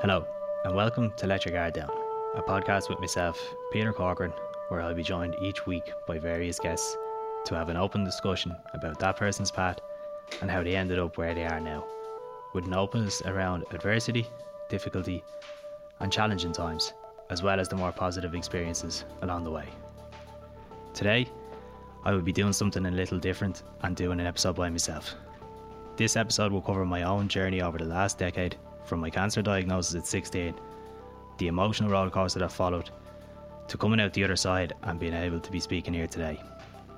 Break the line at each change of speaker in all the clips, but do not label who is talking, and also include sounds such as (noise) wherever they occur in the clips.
Hello, and welcome to Let Your Guard Down, a podcast with myself, Peter Corcoran, where I'll be joined each week by various guests to have an open discussion about that person's path and how they ended up where they are now, with an openness around adversity, difficulty, and challenging times, as well as the more positive experiences along the way. Today, I will be doing something a little different and doing an episode by myself. This episode will cover my own journey over the last decade from my cancer diagnosis at 16, the emotional rollercoaster that followed, to coming out the other side and being able to be speaking here today.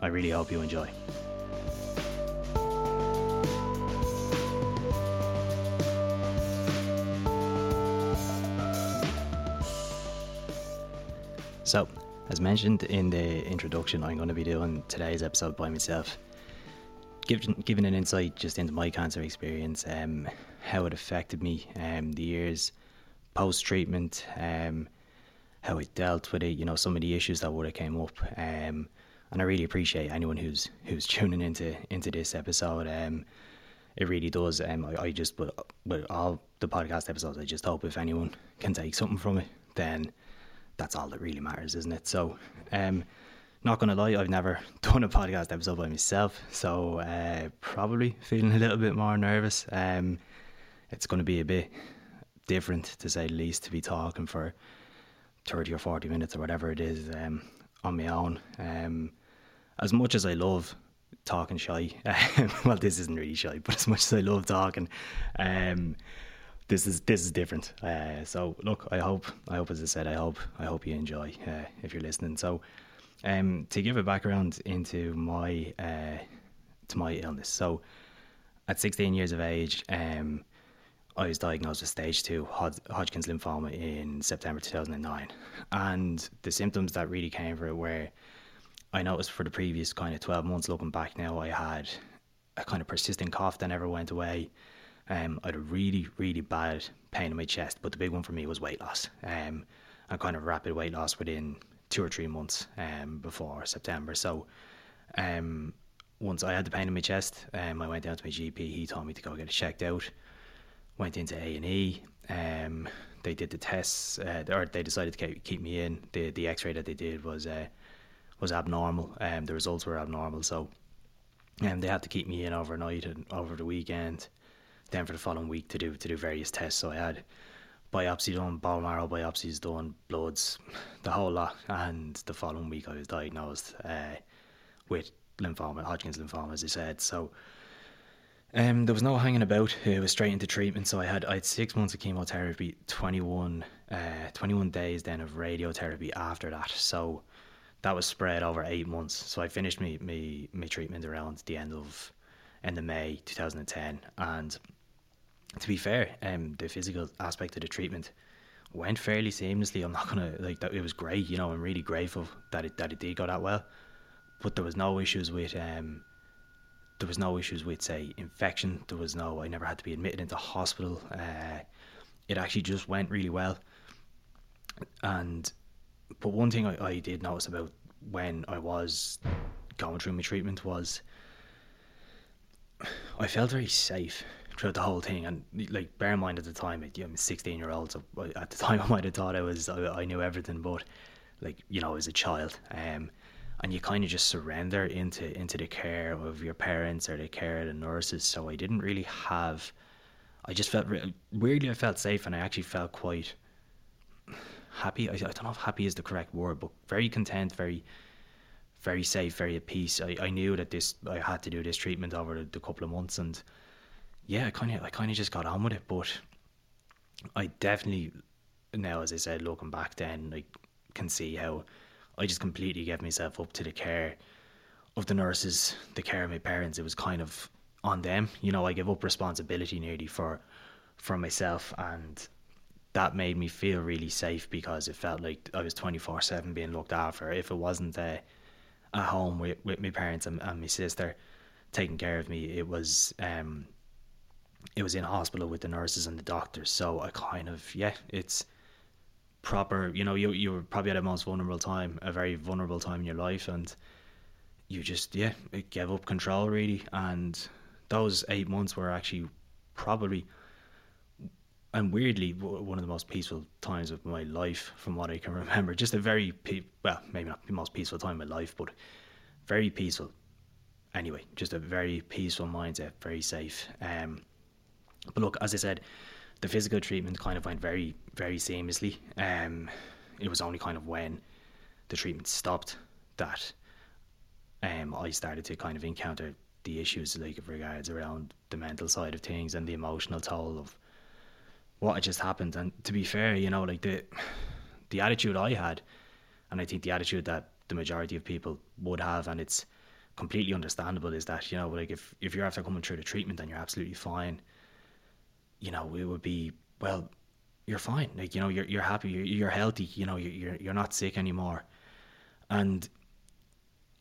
I really hope you enjoy. So, as mentioned in the introduction, I'm going to be doing today's episode by myself, giving, giving an insight just into my cancer experience, um, how it affected me, um, the years post treatment, um, how I dealt with it, you know, some of the issues that would have came up. Um, and I really appreciate anyone who's who's tuning into into this episode. Um, it really does. Um, I, I just with, with all the podcast episodes, I just hope if anyone can take something from it, then that's all that really matters, isn't it? So, um, not gonna lie, I've never (laughs) done a podcast episode by myself, so uh, probably feeling a little bit more nervous. Um, it's gonna be a bit different to say the least to be talking for thirty or forty minutes or whatever it is um, on my own. Um, as much as I love talking shy, (laughs) well, this isn't really shy, but as much as I love talking, um, this is this is different. Uh, so look, I hope I hope as I said, I hope I hope you enjoy uh, if you're listening. So um, to give a background into my uh, to my illness. So at 16 years of age, um, I was diagnosed with stage two Hod- Hodgkin's lymphoma in September 2009, and the symptoms that really came for it were I noticed for the previous kind of 12 months looking back now, I had a kind of persistent cough that never went away. Um, I had a really, really bad pain in my chest, but the big one for me was weight loss. Um, and kind of rapid weight loss within two or three months um, before September. So, um, once I had the pain in my chest, um, I went down to my GP. He told me to go get it checked out. Went into A and E. Um, they did the tests, uh, or they decided to keep me in. The the X ray that they did was uh, was abnormal. Um, the results were abnormal, so um, they had to keep me in overnight and over the weekend. Then for the following week to do to do various tests. So I had biopsy done, bone marrow biopsies done, bloods, the whole lot. And the following week I was diagnosed uh, with lymphoma, Hodgkin's lymphoma, as I said. So um, there was no hanging about. It was straight into treatment. So I had I had six months of chemotherapy, 21, uh, 21 days then of radiotherapy after that. So that was spread over eight months. So I finished my, my, my treatment around the end of end of May 2010, and to be fair, um, the physical aspect of the treatment went fairly seamlessly. I'm not gonna like that. It was great, you know. I'm really grateful that it that it did go that well. But there was no issues with um, there was no issues with say infection. There was no. I never had to be admitted into hospital. Uh, it actually just went really well. And but one thing I, I did notice about when I was going through my treatment was I felt very safe throughout the whole thing. And like, bear in mind at the time, I'm 16 year old, so at the (laughs) time I might have thought I was I, I knew everything, but like you know, as a child, um, and you kind of just surrender into into the care of your parents or the care of the nurses. So I didn't really have. I just felt weirdly, I felt safe, and I actually felt quite happy. I, I don't know if happy is the correct word, but very content, very very safe, very at peace. I, I knew that this I had to do this treatment over the, the couple of months, and yeah, I kind of I kind of just got on with it. But I definitely now, as I said, looking back, then I can see how I just completely gave myself up to the care of the nurses, the care of my parents. It was kind of on them, you know. I gave up responsibility nearly for for myself, and that made me feel really safe because it felt like I was twenty four seven being looked after. If it wasn't uh, at home with, with my parents and, and my sister taking care of me. It was um, it was in hospital with the nurses and the doctors. So I kind of yeah, it's proper. You know, you you were probably at a most vulnerable time, a very vulnerable time in your life, and you just yeah, it gave up control really. And those eight months were actually probably and weirdly one of the most peaceful times of my life from what I can (laughs) remember. Just a very pe- well, maybe not the most peaceful time of my life, but very peaceful. Anyway, just a very peaceful mindset, very safe. Um, but look, as I said, the physical treatment kind of went very, very seamlessly. Um, it was only kind of when the treatment stopped that um, I started to kind of encounter the issues like of regards around the mental side of things and the emotional toll of what had just happened. And to be fair, you know, like the the attitude I had, and I think the attitude that the majority of people would have, and it's completely understandable, is that you know, like if if you're after coming through the treatment and you're absolutely fine, you know, it would be well, you're fine. Like you know, you're you're happy, you're, you're healthy. You know, you're you're not sick anymore, and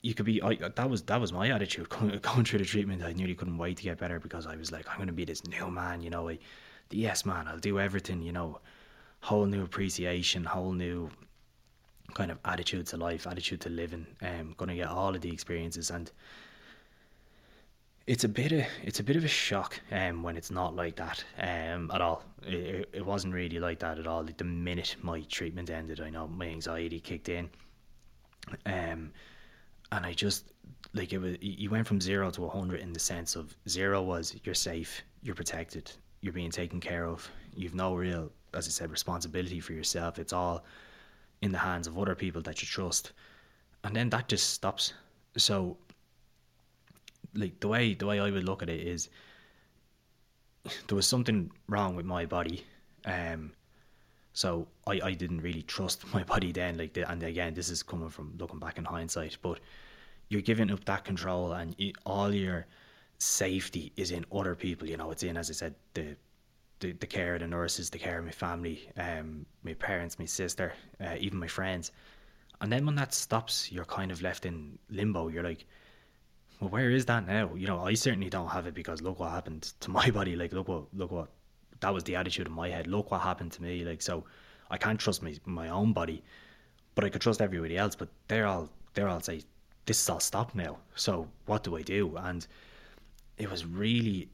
you could be I, that was that was my attitude (laughs) going, through the treatment. I nearly couldn't wait to get better because i was like i'm going to be this new man you know I, the yes man i'll do everything you know. Whole new appreciation whole new kind of attitude to life attitude to living. Um going to get all of the experiences. And it's a bit of it's a bit of a shock um when it's not like that um at all it, it wasn't really like that at all the minute my treatment ended i know my anxiety kicked in um and I just like it was you went from zero to hundred in the sense of zero was you're safe, you're protected, you're being taken care of, you've no real, as I said, responsibility for yourself. It's all in the hands of other people that you trust, and then that just stops. So, like the way the way I would look at it is, there was something wrong with my body, um, so I, I didn't really trust (laughs) my body then. Like, the, and again, this is coming from looking back in hindsight, but you're giving up that control, and you, all your safety is in other people. You know, it's in, as I said, the the, the care of the nurses, the care of my family, um, my parents, my sister, uh, even my friends. And then when that stops, you're kind of left in limbo. You're like, well, where is that now? You know, I certainly don't have it because look what happened to my (laughs) body. Like, look what, look what that was the attitude in my head. Look what happened to me. Like so, I can't trust my my own body, but I could trust everybody else. But they're all they're all say this is all stopped now. So what do I do? And it was really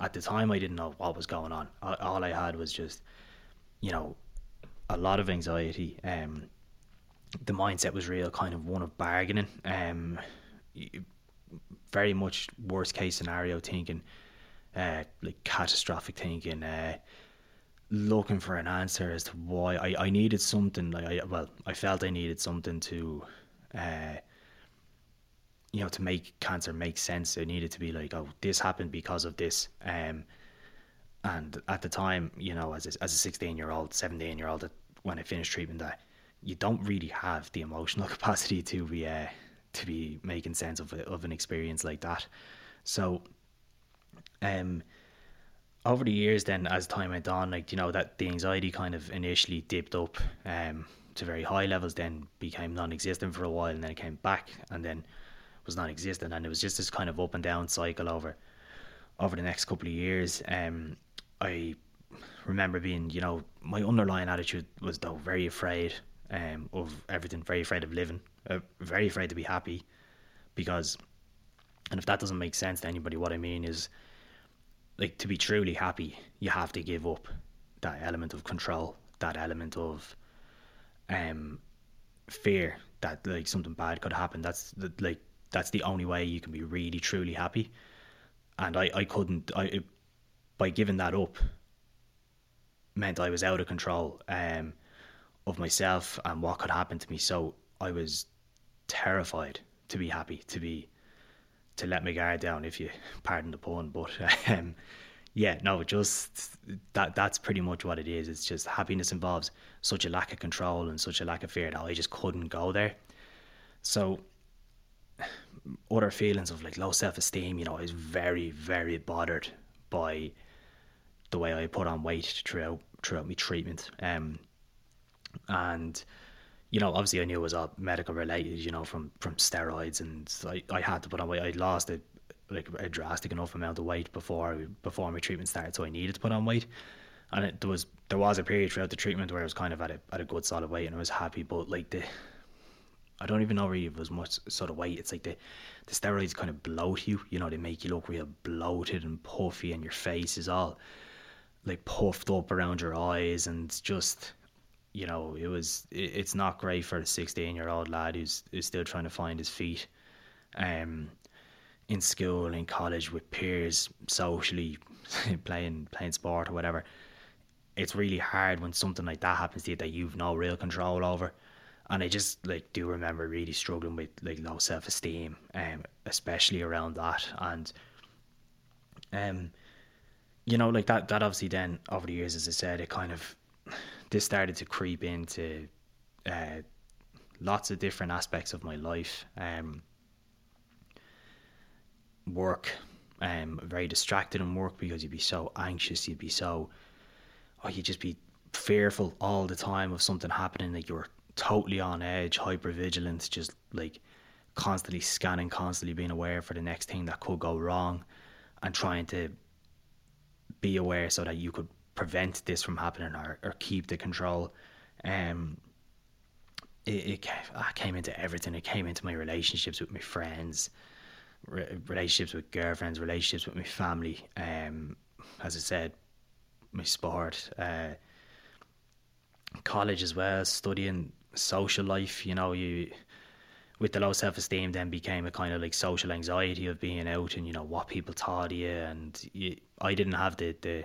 at the time I didn't know what was going on. All I had was just you know a lot of anxiety. Um, the mindset was real, kind of one of bargaining. Um, very much worst case scenario thinking uh, like catastrophic thinking, uh, looking for an answer as to why I, I needed something. Like I well, I felt I needed something to, uh, you know, to make cancer make sense. It needed to be like, oh, this happened because of this. Um, and at the time, you know, as a, as a sixteen year old, seventeen year old, when I finished treatment, that you don't really have the emotional (laughs) capacity to be uh, to be making sense of of an experience like that. So um, over the years, then as time went on, like you know that the anxiety kind of initially dipped up um, to very high levels, then became non-existent for a while, and then it came back, and then was non-existent, and it was just this kind of up and down cycle over over the next couple of years. Um, I remember being, you know, my underlying attitude was though very afraid um, of everything, very afraid of living, uh, very afraid to be happy, because, and if that doesn't make sense to anybody, what I mean is like to be truly happy, you have to give up that element of control, that element of um fear that like something bad could happen. That's the, like that's the only way you can be really truly happy. And I I couldn't I it, by giving that up meant I was out of control um of myself and what could happen to me. So I was terrified to be happy, to be to let my guard down, if you (laughs) pardon the pun. But (laughs) um, yeah, no, just that that's pretty much what it is. It's just happiness involves such a lack of control and such a lack of fear that I just couldn't go there. So other feelings of like low self esteem, you know, I was very, very bothered by the way I put on weight throughout throughout my treatment. Um and you know, obviously I knew it was all medical related, you know, from from steroids, and I, I had to put on weight. I lost a like a drastic enough amount of weight before before my treatment started, so I needed to put on weight. And it, there was there was a period throughout the treatment where I was kind of at a at a good solid weight, and I was happy. But like the, I don't even know really if it was much sort of weight. It's like the the steroids kind of bloat you, you know, they make you look real bloated and puffy, and your face is all like puffed up around your eyes and just you know it was it, it's not great for a 16 year old lad who's who's still trying to find his feet um in school in college with peers socially (laughs) playing playing sport or whatever it's really hard when something like that happens to you that you've no real control over and I just like do remember really struggling with like low self esteem, um, especially around that, and um, you know, like that. That obviously then over the years, as I said, it kind of this started to creep into uh, lots of different aspects of my life. Um, work, um, very distracted in work because you'd be so anxious, you'd be so, oh, you'd just be fearful all the time of something happening like you're totally on edge, hyper vigilant, just like constantly scanning, constantly being aware for the next thing that could go wrong, and trying to be aware so that you could prevent this from happening or, or keep the control. Um, it, it came into everything. It came into my relationships with my friends, relationships with girlfriends, relationships with my family. Um, as I said, my sport, uh, college as well, studying social life, you know, you with the low self esteem then became a kind of like social anxiety of being out and you know what people thought of you and you, I didn't have the, the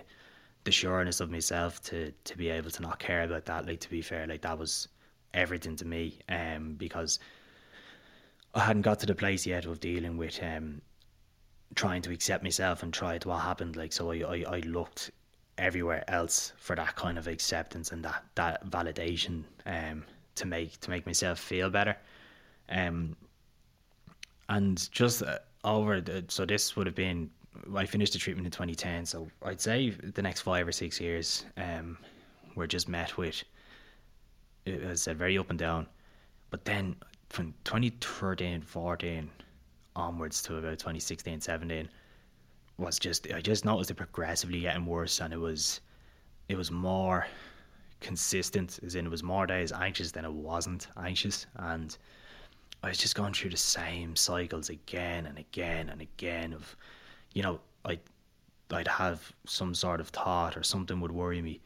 the sureness of myself to to be able to not care about that like to be fair like that was everything to me um because I hadn't got to the place yet of dealing with um trying to accept myself and tried what happened like so I, I, I looked everywhere else for that kind of acceptance and that that validation um to make to make myself feel better. Um, and just uh, over the, so this would have been I finished the treatment in 2010. So I'd say the next five or six years, um, were just met with, as I said, very up and down. But then from 2013, 14 onwards to about 2016, 17 was just I just noticed it progressively getting worse, and it was it was more consistent, as in it was more days anxious than it wasn't anxious, and I was just going through the same cycles again and again and again of, you know, I, I'd have some sort of thought or something would worry me.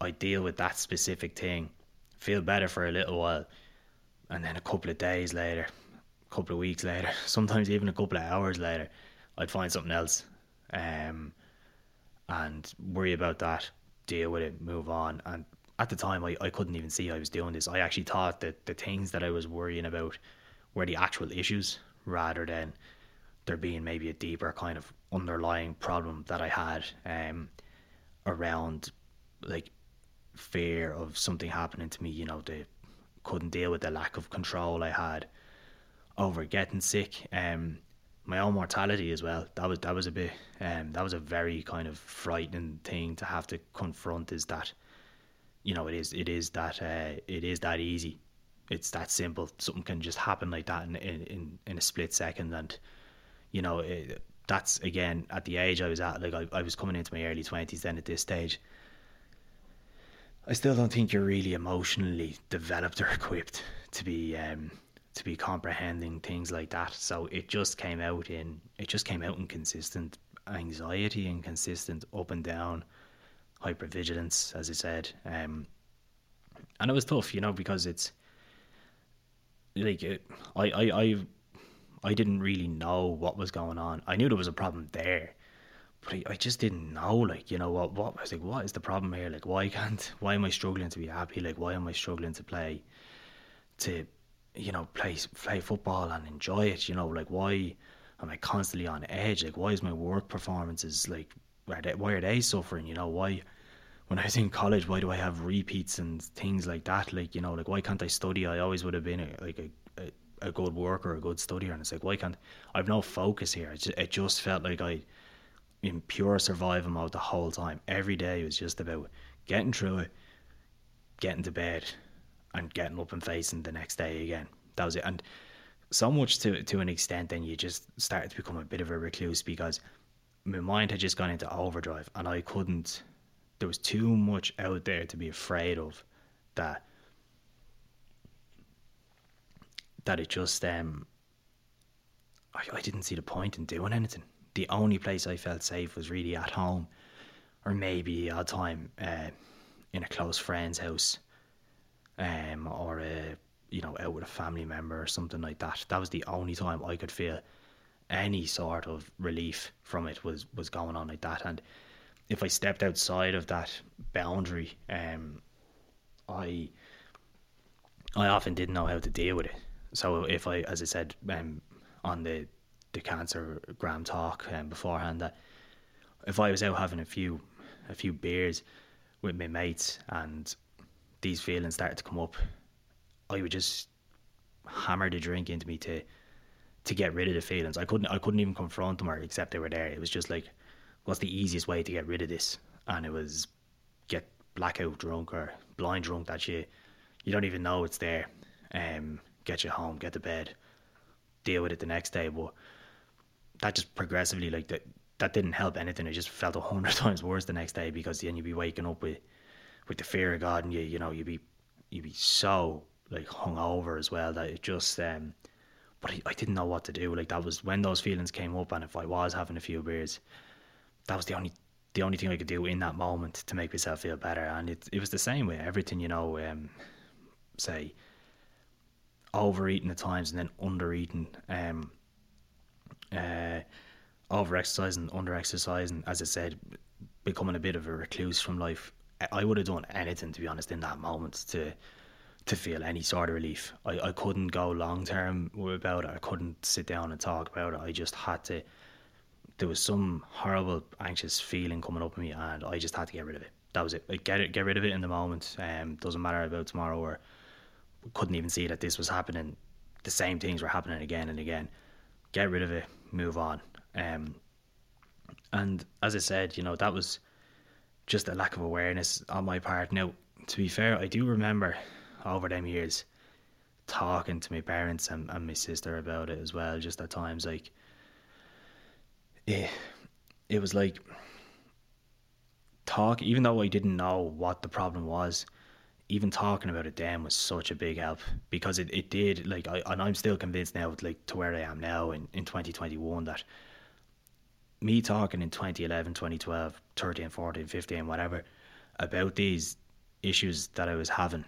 I deal with that specific thing, feel better for a little while, and then a couple of days later, a couple of weeks later, (laughs) sometimes even a couple of hours later, I'd find something else, um, and worry about that deal with it, move on. And at the time, I, I couldn't even see I was doing this. I actually thought that the things that I was worrying about were the actual issues rather than there being maybe a deeper kind of underlying problem that I had um, around like fear of something happening to me. You know, they couldn't deal with the lack of control I had over getting sick. Um, my own mortality as well. That was that was a bit um that was a very kind of frightening thing to have to confront. Is that you know it is it is that uh, it is that easy. It's that simple. Something can just happen like that in in in a split second, and you know it, that's again at the age I was at. Like I, I was coming into my early twenties then at this stage. I still don't think you're really emotionally developed or (laughs) equipped to be um, to be comprehending things like that. So it just came out in it just came out in consistent anxiety and consistent up and down hypervigilance, as I said. Um, and it was tough, you know, because it's like it, I, I, I, I didn't really know what was going on. I knew there was a problem there, but I, I just didn't know. Like, you know, what, what I was like, what is the problem here? Like, why (laughs) can't, why am I struggling to be happy? Like, why am I struggling to play, to you know, play play football and enjoy it. You know, like why am I constantly on edge? Like why is my work performances like are they, why are they suffering? You know, why when I was in college, why do I have repeats and things like that? Like you know, like why can't I study? I always would have been a, like a, a, good worker, a good studier, and it's like why can't I've no focus here? It just, it just felt like I in pure survival mode the whole time. Every day was just about getting through it, getting to bed, and getting up and facing the next day again. That was it. And so much to to an extent, then you just started to become a bit of a recluse because my mind had just gone into overdrive, and I couldn't. There was too much out there to be afraid of that that it just um I, I didn't see the point in doing anything. The only place I felt safe was really at home or maybe a time uh, in a close friend's house, um, or a you know out with a family member or something like that. That was the only time I could feel any sort of relief from it was was going on like that. And if I stepped outside of that boundary, um, I I often didn't know how to deal with it. So if I, as I said, um, on the the cancer gram talk um, beforehand, that if I was out having a few a few beers with my mates and these feelings started to come up, I would just hammer the drink into me to to get rid of the feelings. I couldn't I couldn't even confront them or accept they were there. It was just like, what's the easiest way to get rid of this? And it was get blackout drunk or blind drunk that you you don't even know it's there. Um, get you home, get to bed, deal with it the next day. But that just progressively like that that didn't help anything. It just felt a hundred (laughs) times worse the next day because then you'd be waking up with with the fear of God and you you know you'd be you'd be so like hungover as well that it just um but I, I didn't know what to do. Like that was when those feelings came up and if I was having a few beers, that was the only the only thing I could do in that moment to make myself feel better. And it it was the same with everything, you know, um say overeating at times and then undereating, um, uh, over exercising, under. As I said, becoming a bit of a recluse from life. I would have done anything to be honest in that moment to to feel any sort of relief. I, I couldn't go long term about it. I couldn't sit down and talk about it. I just had to. There was some horrible anxious feeling coming up in me, and I just had to get rid of it. That was it. Get it, get rid of it in the moment. Um, doesn't matter about tomorrow or couldn't even see that this was happening. The same things were happening again and again. Get rid of it, move on. Um, and as I said, you know, that was just a lack of awareness on my part. Now, to be fair, I do remember over them years talking to my parents and, and my sister about it as well, just at times like it, it was like talk even though I didn't know what the problem was, even talking about it then was such a big help because it, it did like I and I'm still convinced now like to where I am now in, in 2021 that me talking in 2011 2012 13 14 15 whatever about these issues that I was having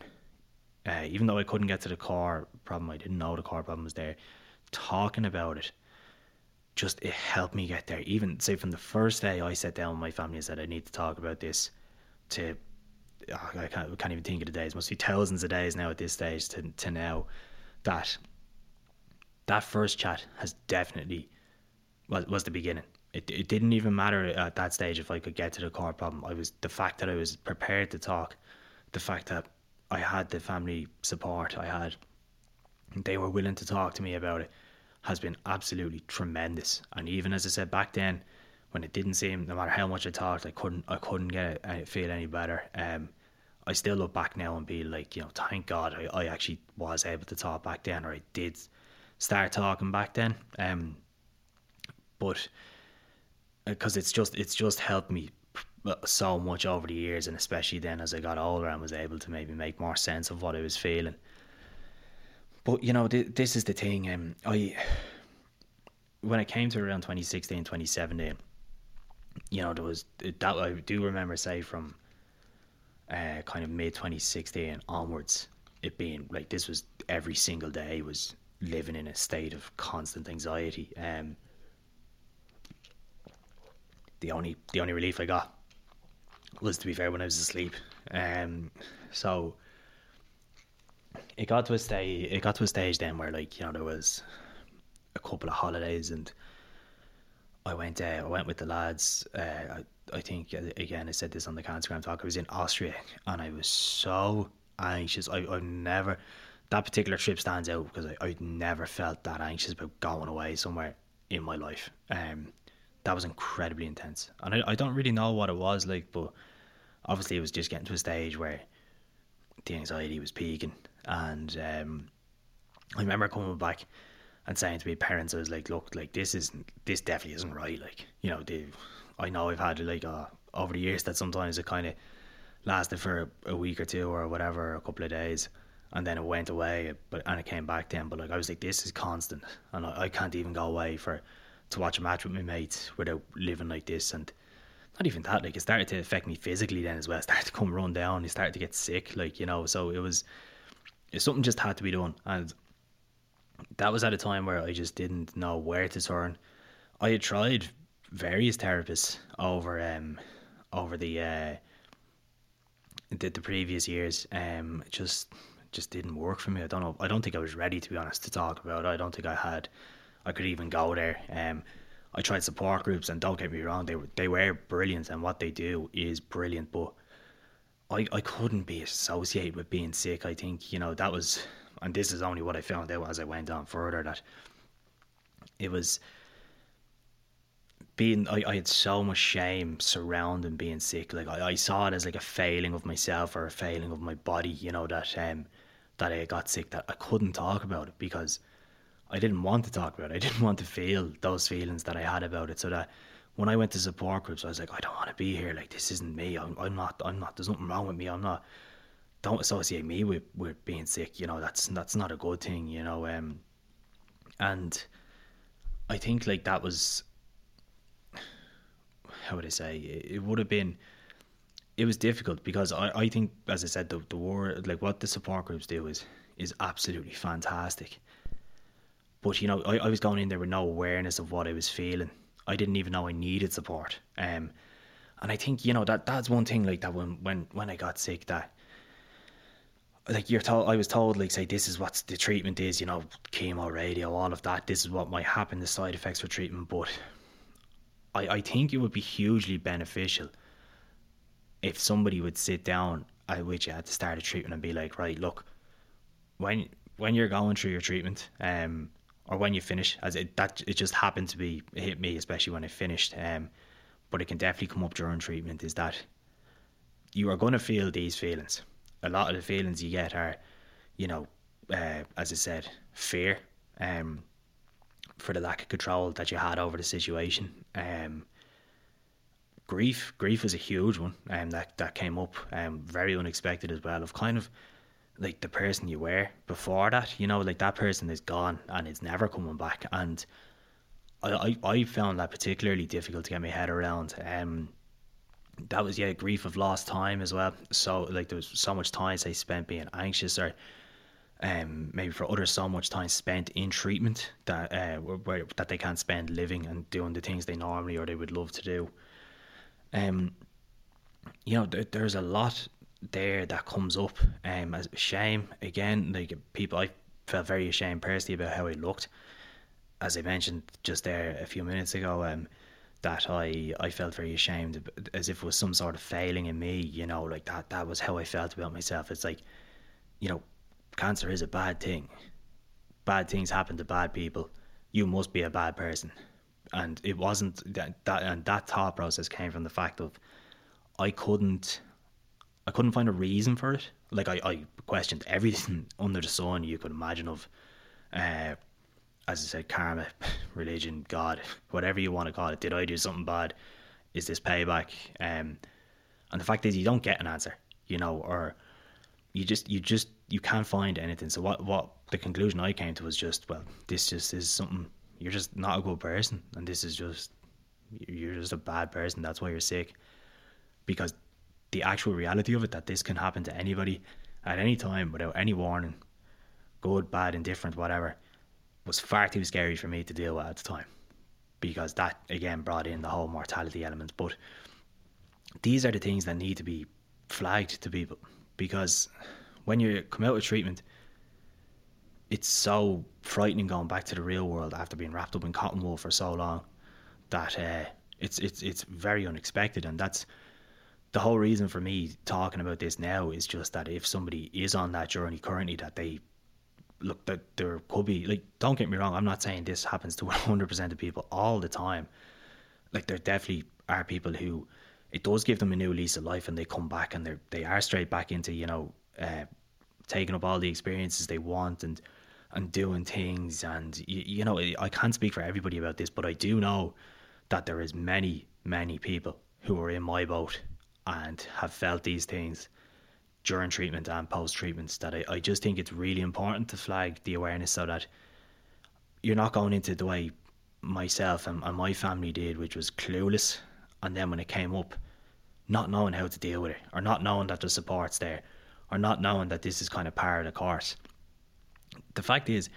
uh, even though I couldn't get to the car problem I didn't know the car problem was there talking about it just it helped me get there. Even say from the first day I sat down with my family and said I need to talk about this to oh, I can't, can't even think of the days. It Must be thousands of days now at this stage to to now that that first chat has definitely was was the beginning. It it didn't even matter at that stage if I could get to the core problem. I was the fact that I was prepared to talk, the fact that I had the family support I had, they were willing to talk to me about it, has been absolutely tremendous. And even as I said back then, when it didn't seem, no matter how much I talked, I couldn't, I couldn't get it, feel any better. Um, I still look back now and be like, you know, thank God I, I actually was able to talk back then, or I did start talking back then. Um, but because uh, it's just, it's just helped me so much over the years, and especially then as I got older and was able to maybe make more sense of what I was feeling. But you know, th- this is the thing. Um, I when it came to around 2016, 2017 you know, there was that I do remember say from uh, kind of mid 2016 onwards, it being like this was every single day was living in a state of constant anxiety. Um, the only the only relief I got was to be fair when I was asleep. Um, so it got to a stage. It got to a stage then where like you know there was a couple of holidays and I went uh, I went with the lads. Uh, I, I think uh, again I said this on the Instagram talk. I was in Austria and I was so anxious. I I never that particular trip stands out because I I never felt that anxious about going away somewhere in my life. Um, that was incredibly intense, and I I don't really know what it was like, but obviously it was just getting to a stage where the anxiety was peaking, and um, I remember coming back and saying to my parents, I was like, look, like this isn't, this definitely isn't right. Like, you know, they, I know I've had like uh, over the years that sometimes it kind of lasted for a, a, week or two or whatever, a couple of days, and then it went away, but and it came back then. But like I was like, this is constant, and I, I can't even go away for to watch a match with my mates without living like this. And not even that, like it started to affect me physically then as well. I started to come run down, I started to get sick, like, you know, so it was something just had to be done. And that was at a time where I just didn't know where to turn. I had tried various therapists over um over the uh the, the previous years. Um just just didn't work for me. I don't know I don't think I was ready to be honest to talk about it. I don't think I had I could even go there. Um I tried support groups and don't get me wrong, they were they were brilliant and what they do is brilliant, but I, I couldn't be associated with being sick. I think, you know, that was and this is only what I found out as I went on further that it was being I, I had so much shame surrounding being sick. Like I, I saw it as like a failing of myself or a failing of my body, you know, that um that I got sick that I couldn't talk about it because I didn't want to talk about it. I didn't want to feel those feelings that I had about it. So that when I went to support groups, I was like, I don't want to be here. Like this isn't me. I'm, I'm not. I'm not. There's nothing wrong with me. I'm not. Don't associate me with, with being sick. You know, that's that's not a good thing. You know, um, and I think like that was how would I say it would have been it was difficult because I, I think as I said the the war like what the support groups do is is absolutely fantastic but you know, I, I was going in there with no awareness of what I was feeling. I didn't even know I needed support. Um, and I think you know that that's one thing like that when when when I got sick that like you're told I was told like say this is what the treatment is you know chemo radio all of that this is what might happen the side effects for treatment but I I think it would be hugely beneficial if somebody would sit down at which you had to start a treatment and be like right look when when you're going through your treatment um or when you finish, as it that it just happened to be hit me, especially when I finished. Um, but it can definitely come up during treatment. Is that you are going to feel these feelings. A lot of the feelings you get are, you know, uh, as I said, fear, um, for the lack of control that you had over the situation. Um, grief, grief was a huge one, um, that that came up, um, very unexpected as well. Of kind of like the person you were before that. You know, like that person is gone and it's never coming back. And I, I, I found that particularly difficult to get my head around. Um, that was yeah, grief of lost time as well. So like there was so much time they spent being anxious or um, maybe for others so much time spent in treatment that uh, where, that they can't spend living and doing the things they normally or they would love to do. Um, you know, there, there's a lot there that comes up um, as shame again like people I felt very ashamed personally about how I looked as I mentioned just there a few minutes ago um, that I I felt very ashamed as if it was some sort of failing in me you know like that that was how I felt about myself. It's like you know cancer is a bad thing. Bad things happen to bad people. You must be a bad person. And it wasn't that, that and that thought process came from the fact of I couldn't I couldn't find a reason for it. Like I, I questioned everything (laughs) under the sun you could imagine of, uh, as I said, karma, (laughs) religion, God, whatever you want to call it. Did I do something bad? Is this payback? Um, and the fact is, you don't get an answer, you know, or you just, you just, you can't find anything. So what, what the conclusion I came to was just, well, this just is something. You're just not a good person, and this is just, you're just a bad person. That's why you're sick, because the actual reality of it that this can happen to anybody at any time without any warning, good, bad, indifferent, whatever, was far too scary for me to deal with at the time. Because that again brought in the whole mortality element. But these are the things that need to be flagged to people because when you come out of treatment, it's so frightening going back to the real world after being wrapped up in cotton wool for so long that uh, it's it's it's very unexpected, and that's the whole reason for me talking about this now is just that if somebody is on that journey currently, that they look that there could be like don't get me wrong i'm not saying this happens to (laughs) 100% of people all the time. Like there definitely are people who it does give them a new lease of life and they come back and they're they are straight back into you know uh, taking up all the experiences they want and and doing things. And you, you know i can't speak for everybody about this but i do know that there is many many people who are in my boat and have felt these things during treatment and post treatments that I, I just think it's really important to flag the awareness so that you're not going into the way myself and, and my family did, which was clueless and then when it came up, not knowing how to deal with it, or not knowing that the support's there, or not knowing that this is kind of part of the course. The fact is,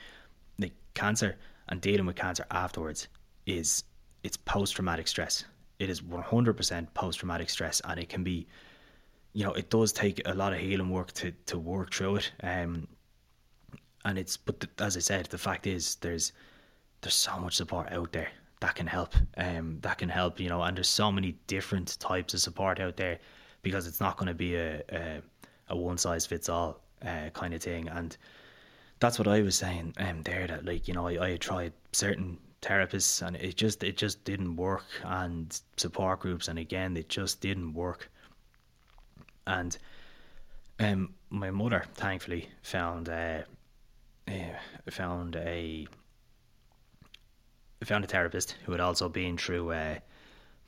like cancer and dealing with cancer afterwards is it's post traumatic stress. It is 100% post traumatic stress, and it can be, you know, it does take a lot of healing work to to work through it. Um, and it's but the, as I said, the fact is there's there's so much support out there that can help. Um, that can help, you know, and there's so many different types of support out there because it's not going to be a, a, a one size fits all uh, kind of thing. And that's what I was saying um, there. That like you know, I, I tried certain therapists and it just it just didn't work, and support groups, and again, it just didn't work. And um, my mother thankfully found uh, uh, found a found a therapist who had also been through uh,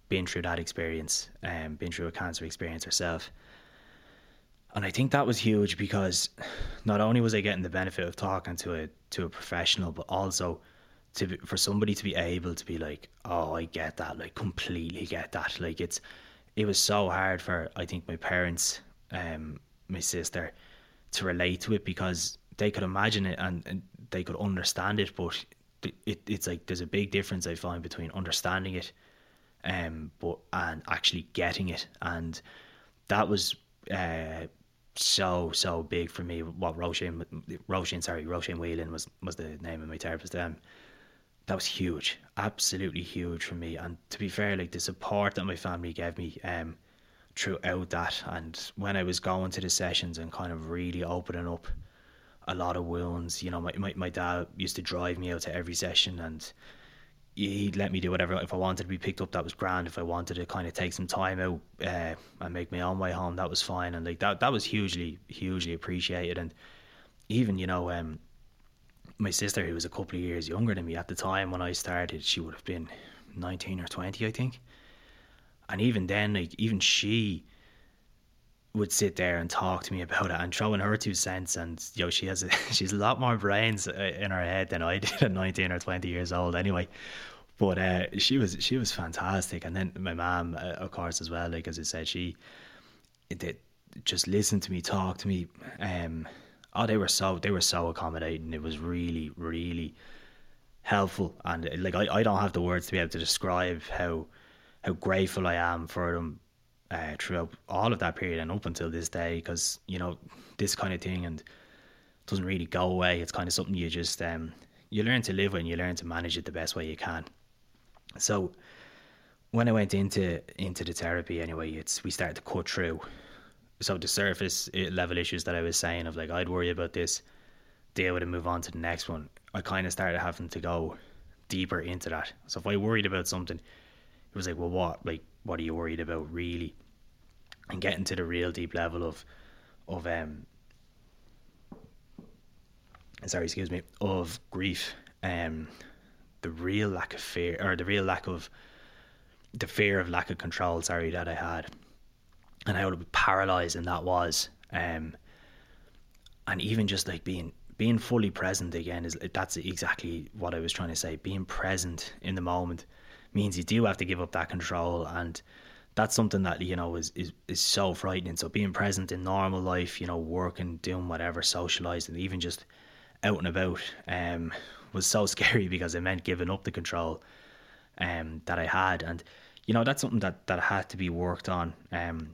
been through that experience, um, been through a cancer experience herself. And I think that was huge because not only was I getting the benefit of talking to a to a professional, but also to be, for somebody to be able to be like, oh, I get that, like completely get that. Like it's it was so hard for I think my parents, um, my sister, to relate to it because they could imagine it and, and they could understand it, but it, it's like there's a big difference I find between understanding it, um, but and actually getting it, and that was uh, so so big for me. What Roisin, Roisin, sorry, Roisin Whelan was was the name of my therapist. Um, that was huge, absolutely huge for me. And to be fair, like the support that my family gave me, um, throughout that, and when I was going to the sessions and kind of really opening up a lot of wounds. You know, my, my, my dad used to drive me out to every session and he'd let me do whatever. If I wanted to be picked up, that was grand. If I wanted to kind of take some time out uh, and make my own way home, that was fine. And like that, that was hugely, hugely appreciated. And even, you know, um, my sister, who was a couple of years younger than me at the time when I started, she would have been 19 or 20, I think. And even then, like, even she would sit there and talk to me about it and throw in her two cents and you know she has a, (laughs) she's a lot more brains uh, in her head than I (laughs) did at 19 or 20 years old anyway but uh, she was she was fantastic and then my mom uh, of course as well like as I said she did just listen to me talk to me um oh they were so they were so accommodating. It was really really helpful. And like I, I don't have the words to be able to describe how how grateful I am for them uh, throughout all of that period and up until this day because you know this kind of thing and doesn't really go away. It's kind of something you just um, you learn to live with and you learn to manage it the best way you can. So when I went into into the therapy anyway it's we started to cut through so the surface level issues that I was saying of like I'd worry about this deal with it move on to the next one. I kind of started having to go deeper into that. So if I worried about something it was like well what? Like what are you worried about really? And getting to the real deep level of of um sorry excuse me of grief um the real lack of fear or the real lack of the fear of lack of control sorry that I had and how paralyzing that was um and even just like being being fully present again is that's exactly what I was trying to say. Being present in the moment means you do have to give up that control and that's something that you know is, is is so frightening. So being present in normal life you know working doing whatever socializing even just out and about um was so (laughs) scary because it meant giving up the control um that I had. And you know that's something that that had to be worked on um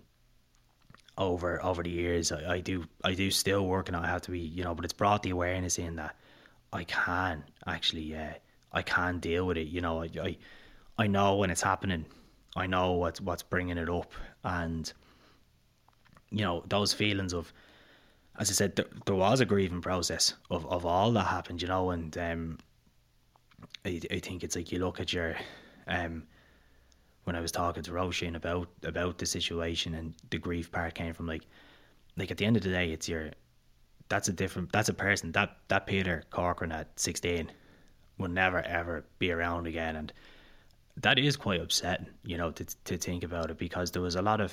over over the years I, I do I do still work and I have to be you know but it's brought the awareness in that I can actually uh, I can deal with it you know I, I I know when it's happening. I know what's what's bringing it up, and you know those feelings of, as I said, there, there was a grieving process of, of all that happened. You know, and um, I I think it's like you look at your, um, when I was talking to Roisin about about the situation and the grief part came from like, like at the end of the day, it's your, that's a different that's a person. That that Peter Corcoran at sixteen will never ever be around again. And that is quite upsetting, you know, to to think about it because there was a lot of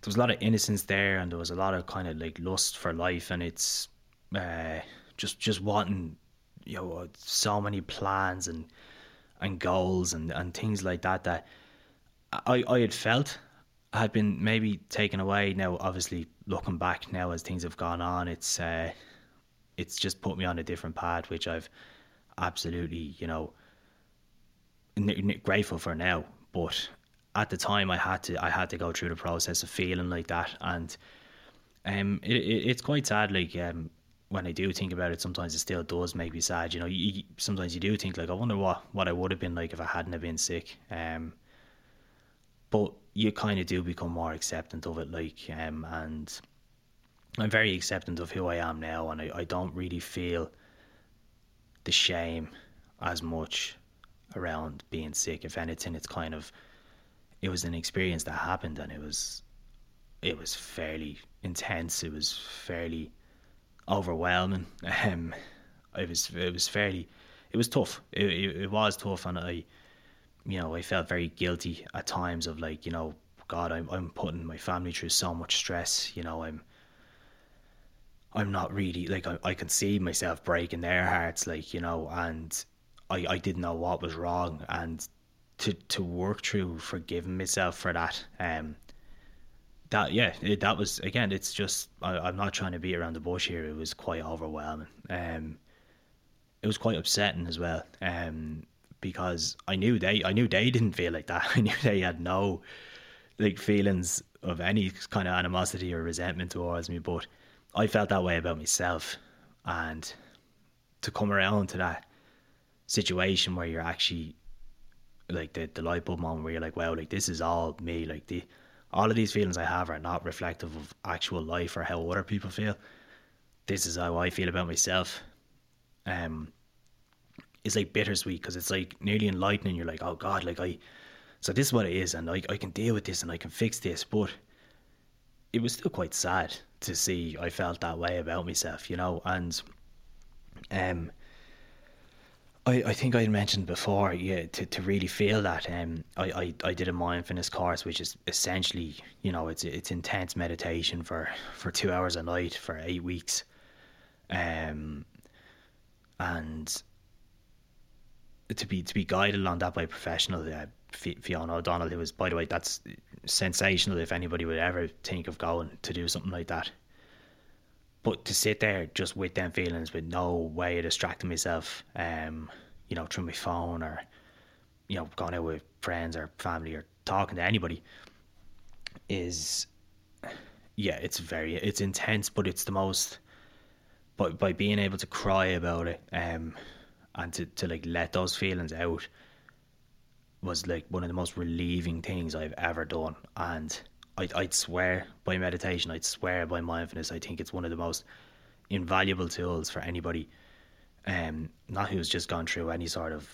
there was a lot of innocence there, and there was a lot of kind of like lust for life, and it's uh, just just wanting, you know, so many plans and and goals and and things like that that I, I had felt had been maybe taken away. Now, obviously, looking back now as things have gone on, it's uh, it's just put me on a different path, which I've absolutely, you know, grateful for now. But at the time, I had to I had to go through the process of feeling like that, and um, it, it, it's quite sad. Like um, when I do think about it, sometimes it still does make me sad. You know, you, sometimes you do think like, I wonder what what I would have been like if I hadn't have been sick. Um, but you kind of do become more acceptant of it, like, um, and I'm very acceptant of who I am now, and I, I don't really feel the shame as much around being sick. If anything, it's kind of it was an experience that happened, and it was it was fairly intense. It was fairly overwhelming. (laughs) Um, it was it was fairly it was tough. It, it, it was tough, and I you know I felt very guilty at times of like you know God I'm I'm putting my family through so much stress. You know I'm I'm not really like I, I can see myself breaking their hearts, like you know, and I I didn't know what was wrong, and to to work through forgiving myself for that. Um, that yeah, it, that was again. It's just I, am not trying to beat around the bush here. It was quite overwhelming. Um, it was quite upsetting as well. Um, because I knew they I knew they (laughs) didn't feel like that. I knew they had no like feelings of any kind of animosity or resentment towards me, but I felt that way about myself. And to come around to that situation where you're actually like the, the light bulb moment where you're like, wow, like this is all me. Like the all of these feelings I have are not reflective of actual life or how other people feel. This is how I feel about myself. Um, it's like bittersweet because it's like nearly enlightening. You're like, oh God, like I, so this is what it is, and I I can deal with this and I can fix this. But it was still quite sad to see I felt that way about myself, you know, and um. I, I think I had mentioned before, yeah, to, to really feel that, um, I, I, I did a mindfulness course, which is essentially, you know, it's it's intense meditation for, for two hours a night for eight weeks, um, and to be to be guided on that by a professional, uh, Fiona O'Donnell, who was, by the way, that's sensational. If anybody would ever think of going to do something like that, but to sit there just with them feelings, with no way of distracting myself, um, you know, through my phone or, you know, going out with friends or family or talking to anybody, is, yeah, it's very, it's intense, but it's the most. But by being able to cry about it, um, and to, to like let those feelings out was like one of the most relieving things I've ever done. And I'd, I'd swear by meditation, I'd swear by mindfulness. I think it's one of the most invaluable tools for anybody, um, not who's just gone through any sort of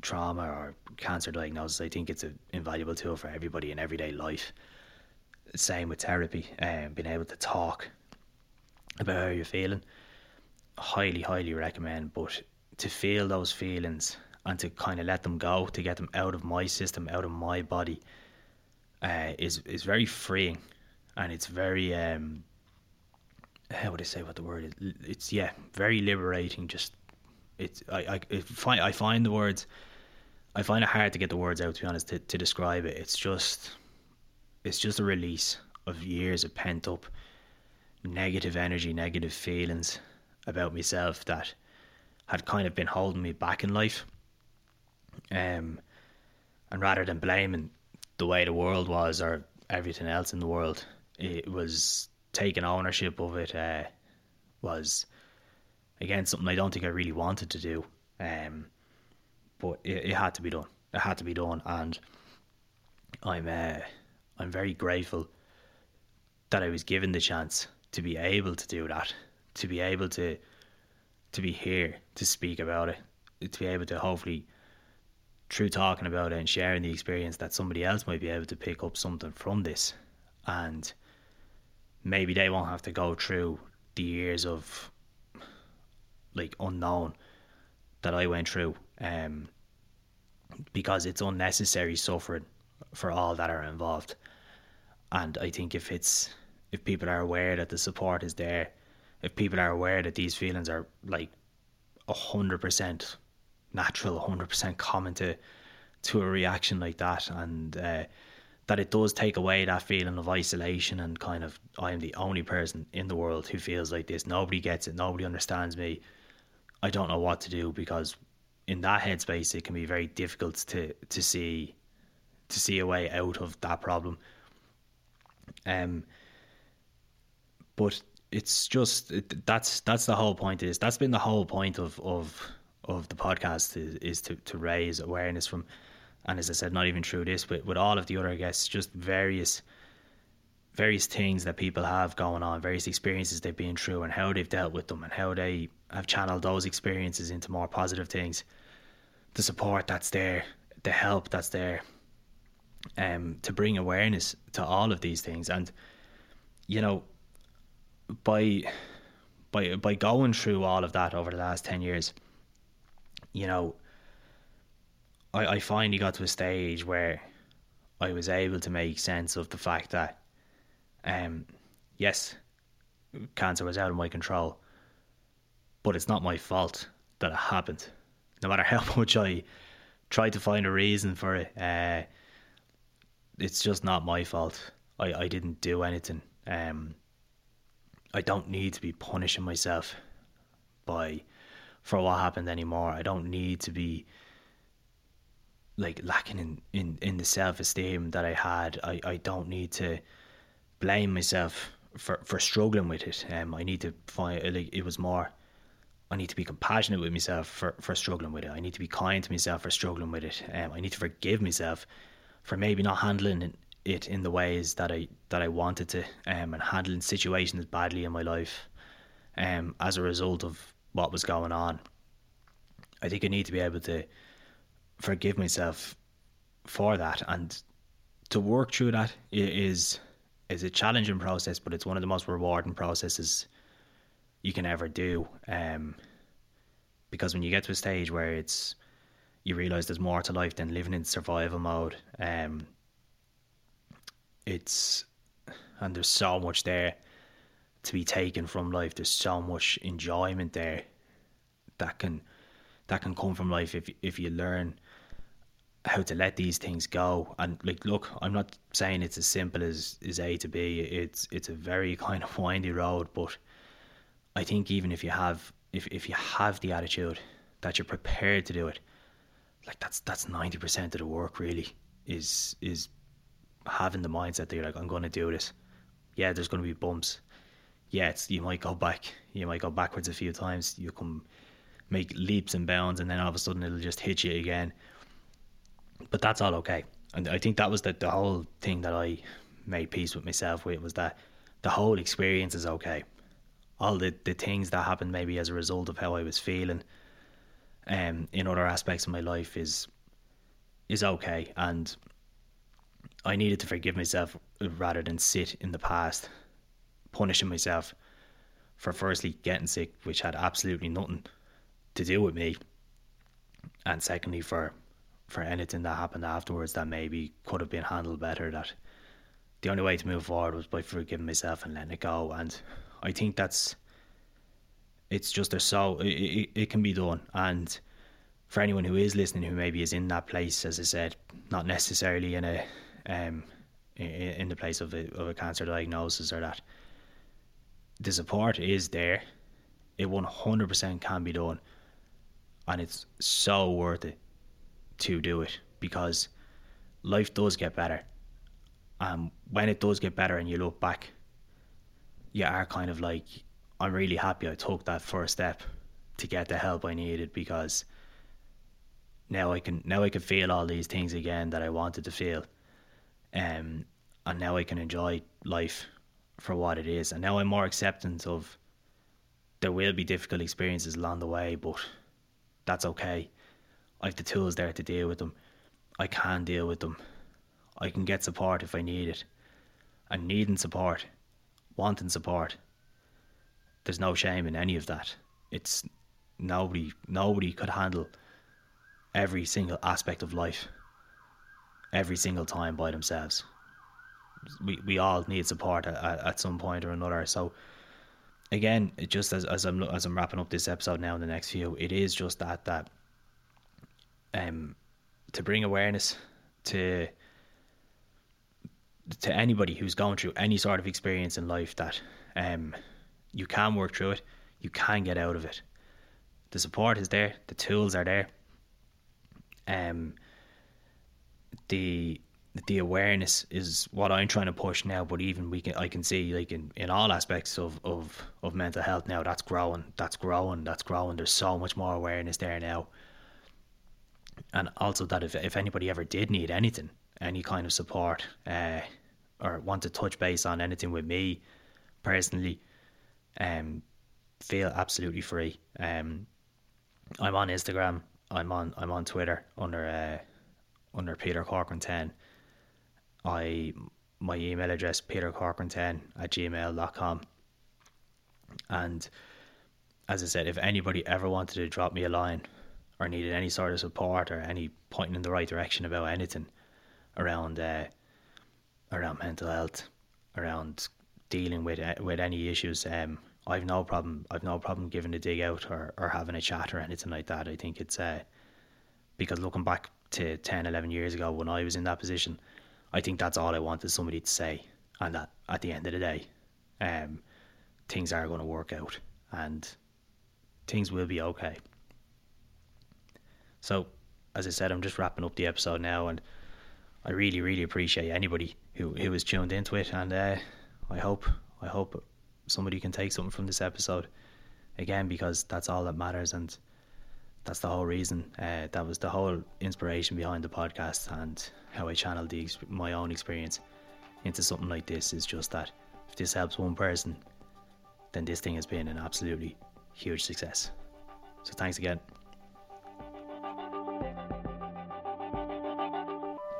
trauma or cancer diagnosis. I think it's an invaluable tool for everybody in everyday life. Same with therapy, um, being able to talk about how you're feeling. Highly, highly recommend. But to feel those feelings and to kind of let them go, to get them out of my system, out of my body, uh, is is very freeing, and it's very um, how would I say what the word is? It's yeah, very liberating. Just it's I I find I find the words, I find it hard to get the words out to be honest to, to describe it. It's just it's just a release of years of pent up negative energy, negative feelings about myself that had kind of been holding me back in life. Um, and rather than blaming the way the world was or everything else in the world, it was taking ownership of it. Uh, was again something I don't think I really wanted to do. Um, but it, it, had to be done. It had to be done, and I'm uh, I'm very grateful that I was given the chance to be able to do that, to be able to to be here to speak about it, to be able to hopefully, through talking about it and sharing the experience, that somebody else might be able to pick up something from this, and maybe they won't have to go through the years of like unknown that I went through, um, because it's unnecessary suffering for all that are involved. And I think if it's if people are aware that the support is there if people are aware that these feelings are like hundred percent natural, hundred percent common to to a reaction like that, and uh, that it does take away that feeling of isolation and kind of I am the only person in the world who feels like this. Nobody gets it. Nobody understands me. I don't know what to do because in that headspace it can be very difficult to to see to see a way out of that problem. Um, but it's just it, that's that's the whole point. Is that's been the whole point of of of the podcast is, is to to raise awareness from, and as I said, not even through this, but with all of the other guests, just various various things that people have going on, various experiences they've been through, and how they've dealt with them, and how they have channeled those experiences into more positive things. The support that's there, the help that's there, um, to bring awareness to all of these things, and you know, by by by going through all of that over the last ten years, you know, I, I finally got to a stage where I was able to make sense of the fact that, um, yes, cancer was out of my control, but it's not my fault that it happened. No matter how (laughs) much I tried to find a reason for it, uh, it's just not my fault. I, I didn't do anything. Um, I don't need to be punishing myself by for what happened anymore. I don't need to be like lacking in, in, in the self esteem that I had. I, I don't need to blame myself for, for struggling with it. Um, I need to find like it was more. I need to be compassionate with myself for, for struggling with it. I need to be kind to myself for struggling with it. Um, I need to forgive myself for maybe not handling it in the ways that I that I wanted to, um, and handling situations badly in my life, um, as a result of what was going on. I think I need to be able to forgive myself for that, and to work through that is is a challenging process, but it's one of the most rewarding processes you can ever do. Um, because when you get to a stage where it's you realize there's more to life than living in survival mode. Um, it's and there's so much there to be taken from life. There's so much enjoyment there that can that can come from life if if you learn how to let these things go. And like, look, I'm not saying it's as simple as is A to B. It's it's a very (laughs) kind of windy road, but I think even if you have if if you have the attitude that you're prepared to do it, like that's that's ninety percent of the work really is is having the mindset that you're like, I'm going to do this. Yeah, there's going to be bumps. Yeah, you might go back. You might go backwards a few times. You can make leaps and bounds, and then all of a sudden it'll just hit you again. But that's all okay. And I think that was the, the whole thing that I made peace with myself with was that the whole experience is okay. All the, the things that happened maybe as a result of how I was feeling um, in other aspects of my life is is okay. And I needed to forgive myself rather than sit in the past, punishing myself for firstly getting sick, which had absolutely nothing to do with me, and secondly for for anything that happened afterwards that maybe could have been handled better. That the only way to move forward was by forgiving myself and letting it go. And I think that's it's just there's so it, it, it can be done and for anyone who is listening who maybe is in that place as I said not necessarily in a um, in, in the place of a, of a cancer diagnosis or that the support is there. It 100% can be done. And it's so worth it to do it because life does get better. And when it does get better and you look back, you are kind of like, I'm really happy I took that first step to get the help I needed because now I can now I can feel all these things again that I wanted to feel um, and now I can enjoy life for what it is. And now I'm more acceptant of there will be difficult experiences along the way, but that's okay. I have the tools there to deal with them. I can deal with them. I can get support if I need it. And needing support, wanting support, there's no shame in any of that. It's nobody nobody could handle every single aspect of life every single time by themselves. We we all need support at, at some point or another. So again, just as as I'm as I'm wrapping up this episode now in the next few, it is just that that um to bring awareness to to anybody who's going through any sort of experience in life that um, you can work through it, you can get out of it. The support is there, the tools are there. Um, the the awareness is what I'm trying to push now, but even we can I can see like in, in all aspects of, of, of mental health now that's growing, that's growing, that's growing. There's so much more awareness there now. And also that if if anybody ever did need anything, any kind of support, uh, or want to touch base on anything with me personally, um, feel absolutely free. Um, I'm on Instagram. I'm on I'm on Twitter under uh, under Peter Corcoran ten. I my email address petercorcoran10 at gmail.com and as I said if anybody ever wanted to drop me a line or needed any sort of support or any pointing in the right direction about anything around uh, around mental health around dealing with uh, with any issues um, I've no problem I've no problem giving a dig out or, or having a chat or anything like that I think it's uh, because looking back to 10 11 years ago when I was in that position I think that's all I want is somebody to say, and that at the end of the day, um, things are going to work out and things will be okay. So, as I said, I'm just wrapping up the episode now, and I really, really appreciate anybody who who has tuned into it, and uh, I hope I hope somebody can take something from this episode again because that's all that matters and that's the whole reason. Uh, that was the whole inspiration behind the podcast and how I channeled the, my own experience into something like this. Is just that if this helps one person, then this thing has been an absolutely huge success. So thanks again.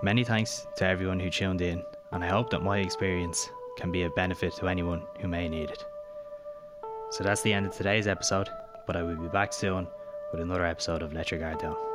Many thanks to everyone who tuned in, and I hope that my experience can be a benefit to anyone who may need it. So that's the end of today's episode, but I will be back soon with another episode of Let Your Guard Down.